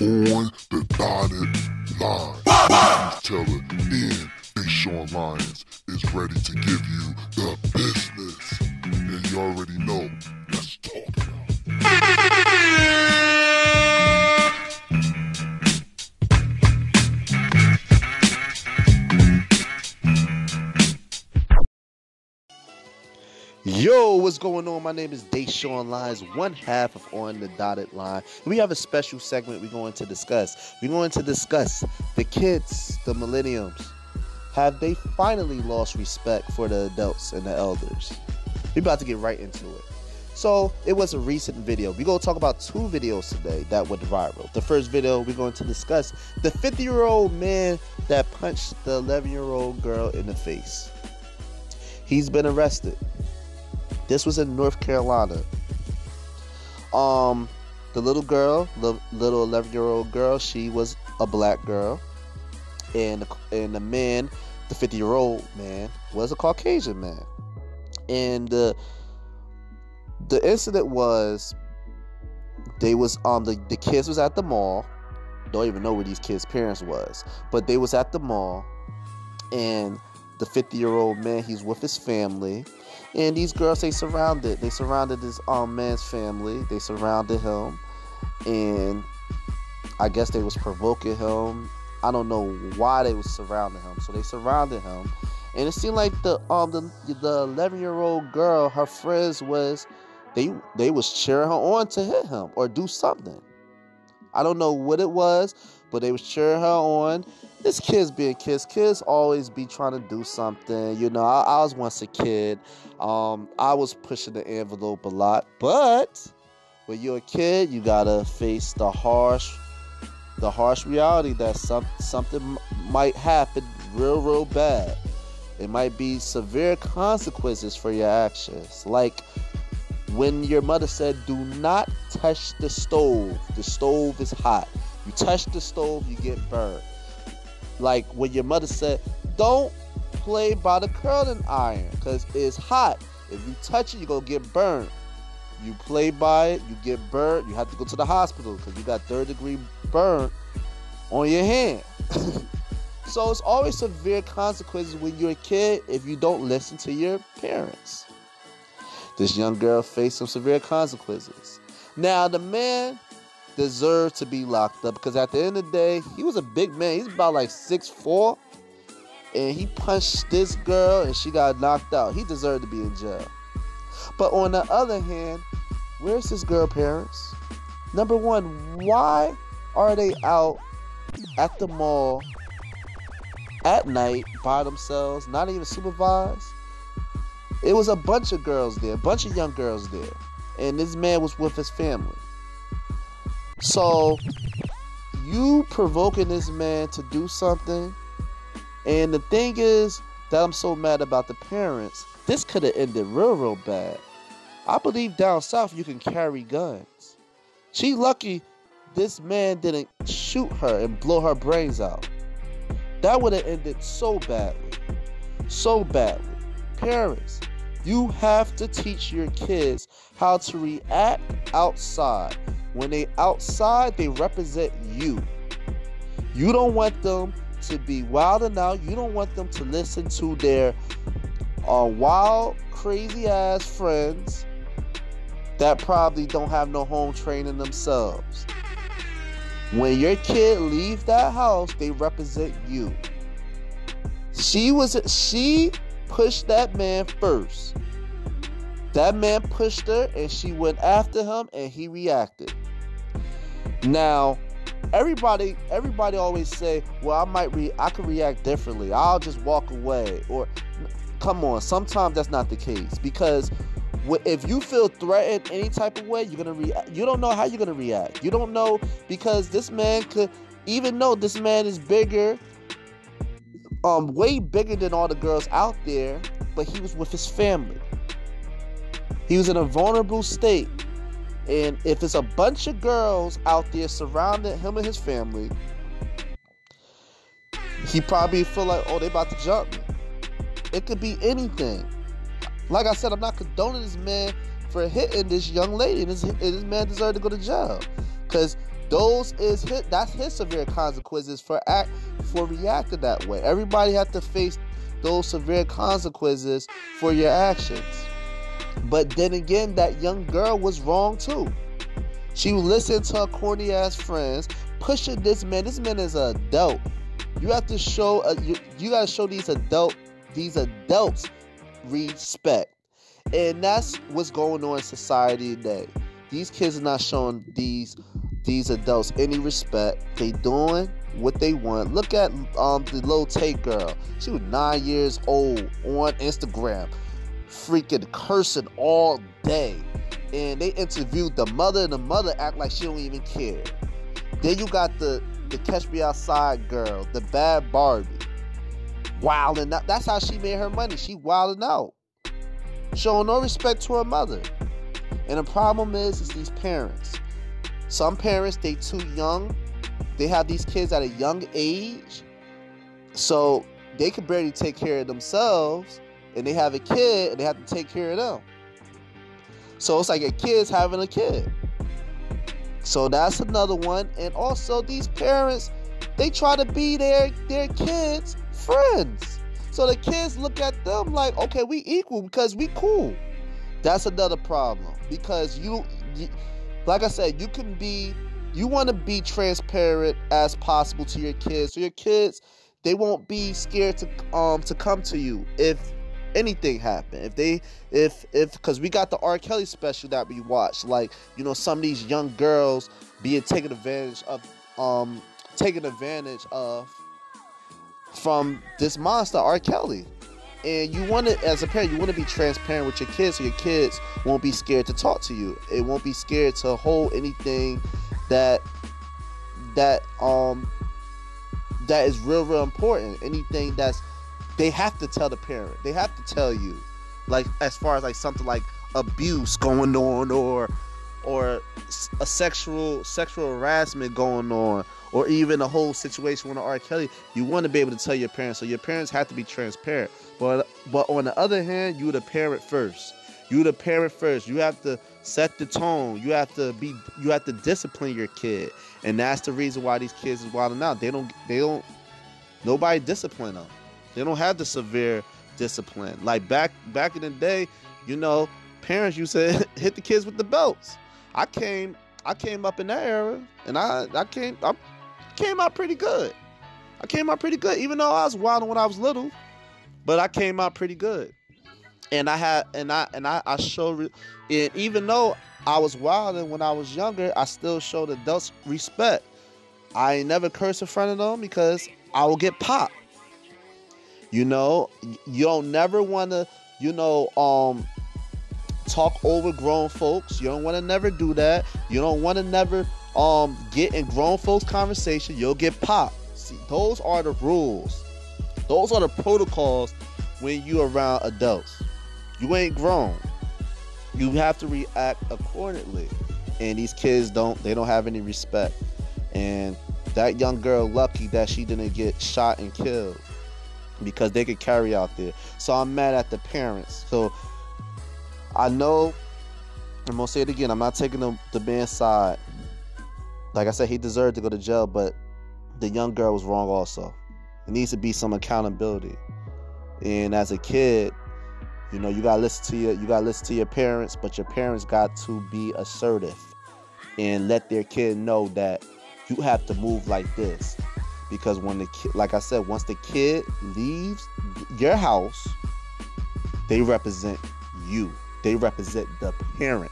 on the dotted line. News teller and Deshaun Lyons is ready to give you My name is Deshaun Lyons, one half of On the Dotted Line. We have a special segment we're going to discuss. We're going to discuss the kids, the millenniums. Have they finally lost respect for the adults and the elders? We're about to get right into it. So, it was a recent video. We're going to talk about two videos today that went viral. The first video, we're going to discuss the 50 year old man that punched the 11 year old girl in the face. He's been arrested. This was in North Carolina. Um, the little girl, the little 11 year old girl, she was a black girl, and and the man, the 50 year old man, was a Caucasian man. And uh, the incident was, they was um the the kids was at the mall. Don't even know where these kids' parents was, but they was at the mall, and the 50 year old man, he's with his family and these girls they surrounded they surrounded this um man's family. They surrounded him. And i guess they was provoking him. I don't know why they was surrounding him. So they surrounded him. And it seemed like the um the the 11 year old girl her friends was they they was cheering her on to hit him or do something. I don't know what it was but they was cheering her on this kids being kids kids always be trying to do something you know i, I was once a kid um, I was pushing the envelope a lot, but when you're a kid, you gotta face the harsh, the harsh reality that some something might happen real, real bad. It might be severe consequences for your actions, like when your mother said, "Do not touch the stove. The stove is hot. You touch the stove, you get burned." Like when your mother said, "Don't play by the curling iron because it's hot. If you touch it, you're going to get burned. You play by it, you get burnt. You have to go to the hospital because you got third degree burn on your hand. so it's always severe consequences when you're a kid if you don't listen to your parents. This young girl faced some severe consequences. Now, the man deserved to be locked up because at the end of the day, he was a big man. He's about like six four and he punched this girl and she got knocked out. He deserved to be in jail. But on the other hand, where's his girl parents? Number one, why are they out at the mall at night by themselves, not even supervised? It was a bunch of girls there, a bunch of young girls there, and this man was with his family. So, you provoking this man to do something and the thing is that I'm so mad about the parents. This could have ended real, real bad. I believe down south you can carry guns. She lucky this man didn't shoot her and blow her brains out. That would have ended so badly. So badly. Parents, you have to teach your kids how to react outside. When they outside, they represent you. You don't want them to be wild out. You don't want them to listen to their uh, wild, crazy ass friends that probably don't have no home training themselves. When your kid leave that house, they represent you. She was she pushed that man first. That man pushed her and she went after him and he reacted. Now, everybody everybody always say well i might re i could react differently. I'll just walk away or come on sometimes that's not the case because if you feel threatened any type of way you're gonna react you don't know how you're gonna react. You don't know because this man could even though this man is bigger um way bigger than all the girls out there but he was with his family. He was in a vulnerable state and if it's a bunch of girls out there surrounding him and his family, he probably feel like, oh, they about to jump me. It could be anything. Like I said, I'm not condoning this man for hitting this young lady, and this, this man deserved to go to jail. Because those is his, that's his severe consequences for act for reacting that way. Everybody have to face those severe consequences for your actions. But then again, that young girl was wrong too. She was listening to her corny ass friends, pushing this man. This man is an adult. You have to show uh, you, you got to show these adult these adults respect, and that's what's going on in society today. These kids are not showing these these adults any respect. They doing what they want. Look at um the little Tay girl. She was nine years old on Instagram, freaking cursing all day. And they interviewed the mother, and the mother act like she don't even care. Then you got the the Catch Me Outside girl, the bad Barbie. Wilding out. That's how she made her money. She wilding out. Showing no respect to her mother. And the problem is, is these parents. Some parents, they too young. They have these kids at a young age. So they can barely take care of themselves. And they have a kid and they have to take care of them. So it's like a kid's having a kid. So that's another one. And also these parents, they try to be their their kids' friends. So the kids look at them like, okay, we equal because we cool. That's another problem because you, you like I said, you can be you want to be transparent as possible to your kids. So your kids, they won't be scared to um to come to you if anything happen. If they if if because we got the R. Kelly special that we watched, like you know some of these young girls being taken advantage of um taken advantage of from this monster R. Kelly. And you want to, as a parent, you want to be transparent with your kids so your kids won't be scared to talk to you. It won't be scared to hold anything that that um that is real real important. Anything that's they have to tell the parent. They have to tell you, like as far as like something like abuse going on or or a sexual sexual harassment going on or even a whole situation with R. Kelly, you want to be able to tell your parents. So your parents have to be transparent. But but on the other hand, you the parent first. You the parent first. You have to set the tone. You have to be. You have to discipline your kid, and that's the reason why these kids is wilding out. They don't. They don't. Nobody discipline them. They don't have the severe discipline. Like back back in the day, you know, parents used to hit the kids with the belts. I came I came up in that era, and I I came I came out pretty good. I came out pretty good, even though I was wild when I was little, but I came out pretty good. And I had and I and I I showed it even though I was wild when I was younger, I still showed adults respect. I never curse in front of them because I will get popped. You know, you don't never want to, you know, um, talk over grown folks. You don't want to never do that. You don't want to never um get in grown folks conversation. You'll get popped. See, those are the rules. Those are the protocols when you around adults. You ain't grown. You have to react accordingly. And these kids don't they don't have any respect. And that young girl lucky that she didn't get shot and killed because they could carry out there. So I'm mad at the parents. So I know I'm gonna say it again. I'm not taking the, the man's side. Like I said, he deserved to go to jail, but the young girl was wrong also. It needs to be some accountability. And as a kid, you know, you gotta listen to your you gotta listen to your parents, but your parents got to be assertive and let their kid know that you have to move like this. Because when the kid like I said, once the kid leaves your house, they represent you they represent the parent.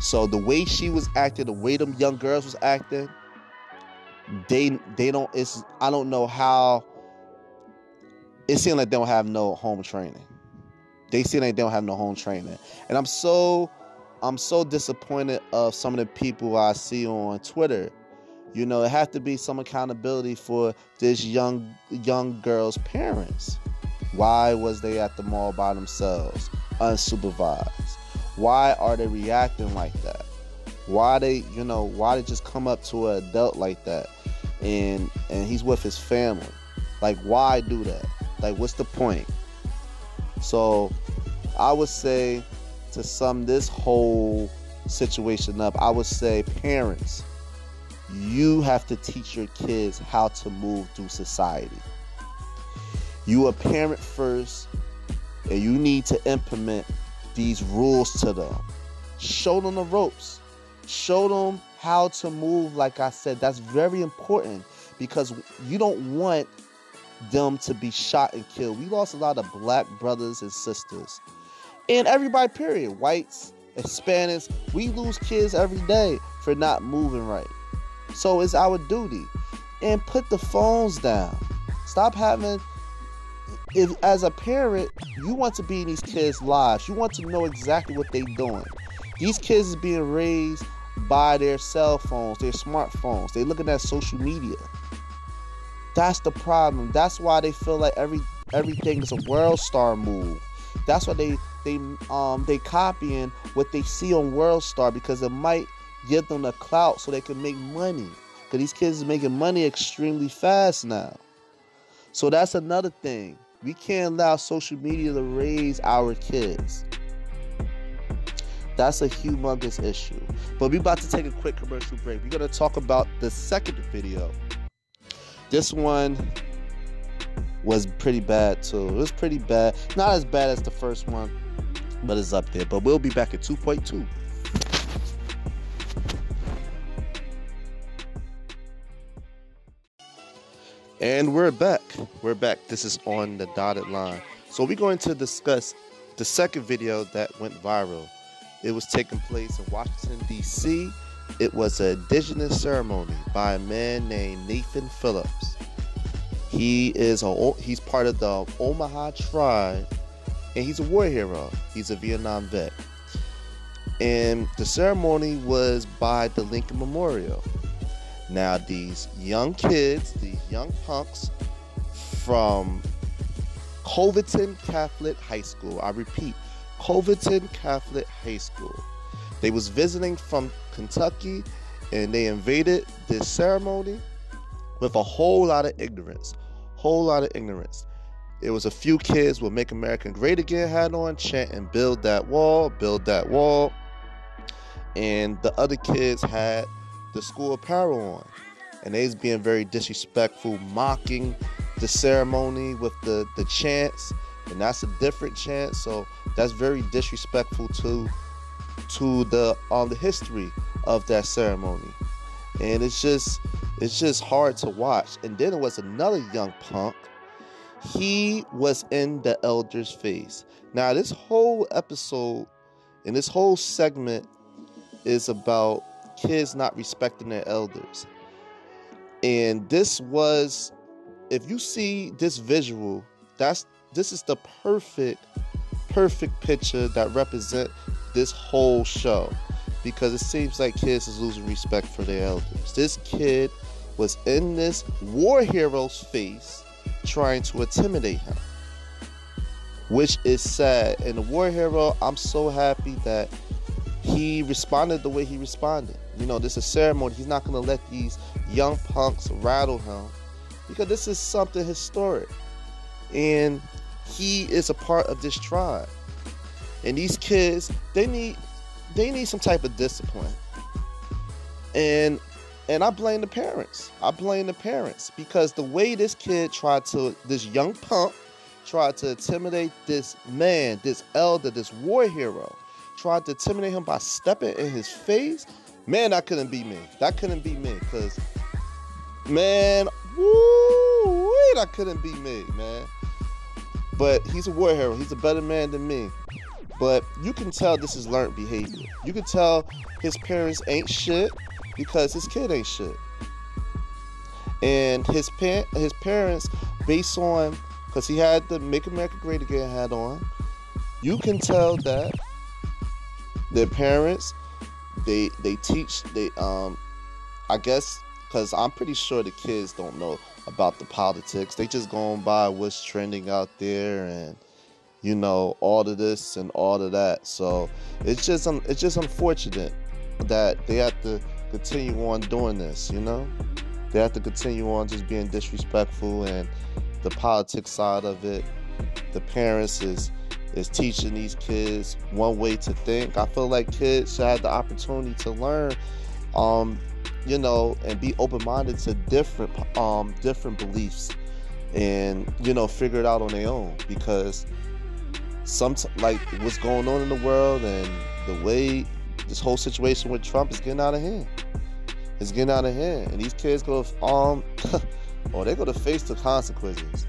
So the way she was acting, the way them young girls was acting, they they don't it's I don't know how it seems like they don't have no home training. They seem like they don't have no home training. And I'm so I'm so disappointed of some of the people I see on Twitter. You know, it has to be some accountability for this young young girl's parents. Why was they at the mall by themselves? unsupervised? Why are they reacting like that? Why they, you know, why they just come up to an adult like that and and he's with his family? Like why do that? Like what's the point? So I would say to sum this whole situation up, I would say parents, you have to teach your kids how to move through society. You a parent first, and you need to implement these rules to them. Show them the ropes. Show them how to move. Like I said, that's very important because you don't want them to be shot and killed. We lost a lot of black brothers and sisters. And everybody, period. Whites, Hispanics, we lose kids every day for not moving right. So it's our duty. And put the phones down. Stop having if as a parent, you want to be in these kids' lives. You want to know exactly what they're doing. These kids is being raised by their cell phones, their smartphones. They're looking at social media. That's the problem. That's why they feel like every everything is a world star move. That's why they they um they copying what they see on World Star because it might give them the clout so they can make money. Cause these kids are making money extremely fast now. So that's another thing. We can't allow social media to raise our kids. That's a humongous issue. But we're about to take a quick commercial break. We're gonna talk about the second video. This one was pretty bad too. It was pretty bad. Not as bad as the first one, but it's up there. But we'll be back at 2.2. And we're back. We're back. This is on the dotted line. So we're going to discuss the second video that went viral. It was taking place in Washington, D.C. It was an indigenous ceremony by a man named Nathan Phillips. He is a he's part of the Omaha tribe, and he's a war hero. He's a Vietnam vet. And the ceremony was by the Lincoln Memorial. Now, these young kids, these young punks from Covington Catholic High School, I repeat, Covington Catholic High School. They was visiting from Kentucky and they invaded this ceremony with a whole lot of ignorance. Whole lot of ignorance. It was a few kids with Make America Great Again hat on, chanting, build that wall, build that wall. And the other kids had the school apparel on. And they was being very disrespectful, mocking the ceremony with the, the chants. And that's a different chant. So that's very disrespectful to to the um the history of that ceremony. And it's just it's just hard to watch. And then it was another young punk. He was in the elder's face. Now this whole episode and this whole segment is about kids not respecting their elders. And this was, if you see this visual, that's this is the perfect, perfect picture that represent this whole show. Because it seems like kids is losing respect for their elders. This kid was in this war hero's face trying to intimidate him. Which is sad. And the war hero, I'm so happy that he responded the way he responded. You know, this is a ceremony. He's not to let these young punks rattle him because this is something historic. And he is a part of this tribe. And these kids, they need they need some type of discipline. And and I blame the parents. I blame the parents because the way this kid tried to this young punk tried to intimidate this man, this elder, this war hero, tried to intimidate him by stepping in his face man, that couldn't be me. That couldn't be me, cause man, woo, I couldn't be me, man. But he's a war hero. He's a better man than me. But you can tell this is learned behavior. You can tell his parents ain't shit because his kid ain't shit. And his pa- his parents, based on, because he had the Make America Great Again hat on, you can tell that their parents they they teach they um I guess because I'm pretty sure the kids don't know about the politics. They just going by what's trending out there and you know all of this and all of that. So it's just it's just unfortunate that they have to continue on doing this. You know, they have to continue on just being disrespectful and the politics side of it. The parents is is teaching these kids one way to think. I feel like kids should have the opportunity to learn, um, you know, and be open minded to different um different beliefs, and you know, figure it out on their own because some like what's going on in the world and the way this whole situation with Trump is getting out of hand. It's getting out of hand, and these kids go um, or they go to face the consequences.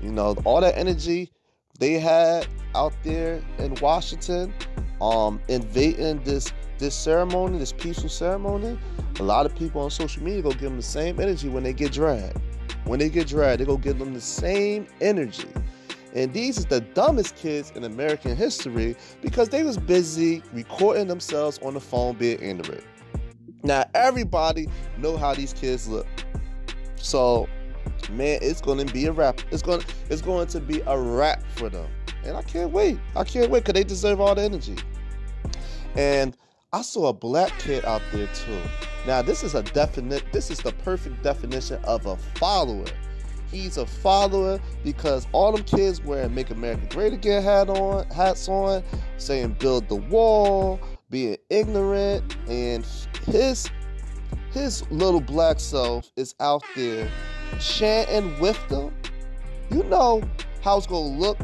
You know, all that energy they had out there in Washington, um, invading this this ceremony, this peaceful ceremony. A lot of people on social media go give them the same energy when they get dragged. When they get dragged, they go give them the same energy. And these is the dumbest kids in American history because they was busy recording themselves on the phone being ignorant. Now everybody know how these kids look. So, man, it's gonna be a rap. It's going it's going to be a rap for them. And I can't wait. I can't wait because they deserve all the energy. And I saw a black kid out there too. Now this is a definite this is the perfect definition of a follower. He's a follower because all them kids wearing "Make America Great Again" hat on, hats on, saying "Build the Wall," being ignorant, and his his little black self is out there chanting with them. You know how it's gonna look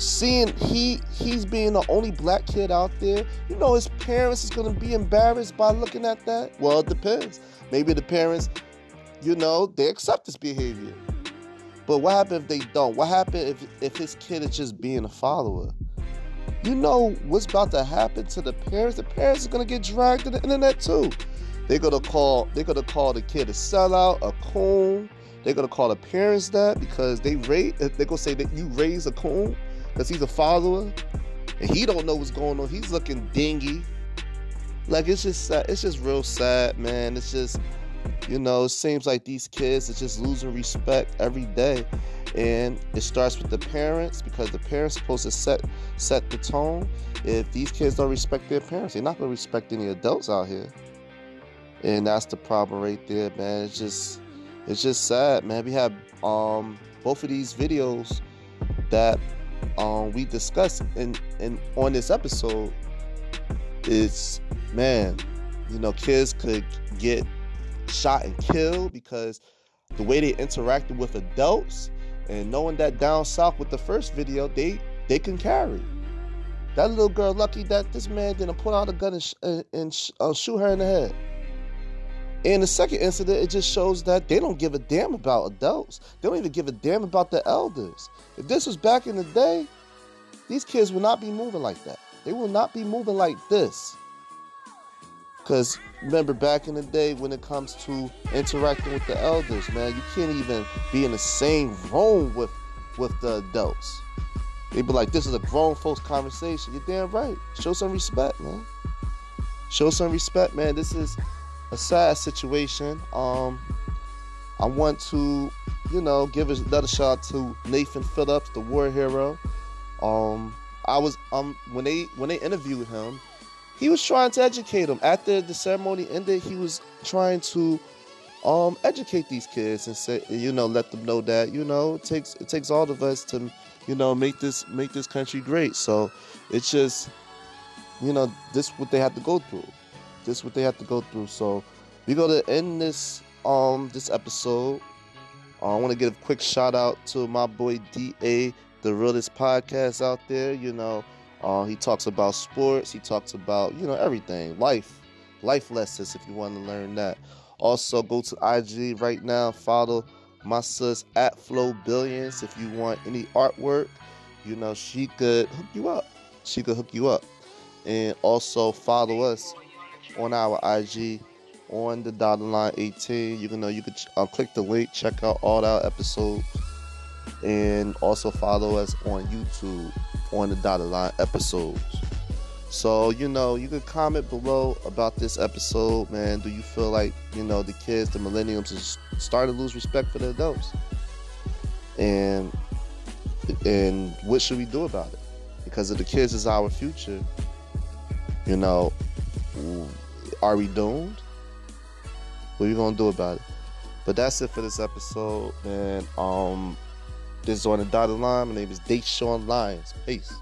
seeing he he's being the only black kid out there you know his parents is going to be embarrassed by looking at that well it depends maybe the parents you know, they accept this behavior. But what happens if they don't? What happens if, if his kid is just being a follower? You know what's about to happen to the parents? The parents are gonna get dragged to the internet too. They're gonna call they're gonna call the kid a sellout, a coon. They're gonna call the parents that because they raise they're gonna say that you raise a coon because he's a follower and he don't know what's going on. He's looking dingy. Like it's just sad. it's just real sad, man. It's just you know, it seems like these kids are just losing respect every day. And it starts with the parents because the parents are supposed to set set the tone. If these kids don't respect their parents, they're not gonna respect any adults out here. And that's the problem right there, man. It's just it's just sad, man. We have um both of these videos that um we discussed in, in on this episode. It's man, you know, kids could get shot and killed because the way they interacted with adults and knowing that down south with the first video, they they can carry. That little girl lucky that this man didn't pull out a gun and, sh- and sh- uh, shoot her in the head. In the second incident, it just shows that they don't give a damn about adults. They don't even give a damn about the elders. If this was back in the day, these kids would not be moving like that. They will not be moving like this. Because remember back in the day when it comes to interacting with the elders, man, you can't even be in the same room with with the adults. They'd be like, this is a grown folks conversation. You're damn right. Show some respect, man. Show some respect, man. This is a sad situation. Um, I want to, you know, give another shout to Nathan Phillips, the war hero. Um, I was um when they when they interviewed him, he was trying to educate them. After the ceremony ended, he was trying to um, educate these kids and say, you know, let them know that you know it takes it takes all of us to, you know, make this make this country great. So it's just, you know, this what they have to go through. This what they have to go through. So we're gonna end this um this episode. Uh, I want to give a quick shout out to my boy Da, the realest podcast out there. You know. Uh, he talks about sports. He talks about you know everything, life, life lessons. If you want to learn that, also go to IG right now. Follow my sis at Flow Billions. If you want any artwork, you know she could hook you up. She could hook you up, and also follow us on our IG on the dotted line 18. You can know you could uh, click the link, check out all our episodes, and also follow us on YouTube on the dotted line episodes. So, you know, you can comment below about this episode, man. Do you feel like, you know, the kids, the millenniums is starting to lose respect for the adults? And and what should we do about it? Because if the kids is our future, you know, are we doomed? What are you gonna do about it? But that's it for this episode, man. Um this is on the dotted line. My name is Deshaun Lyons. Peace.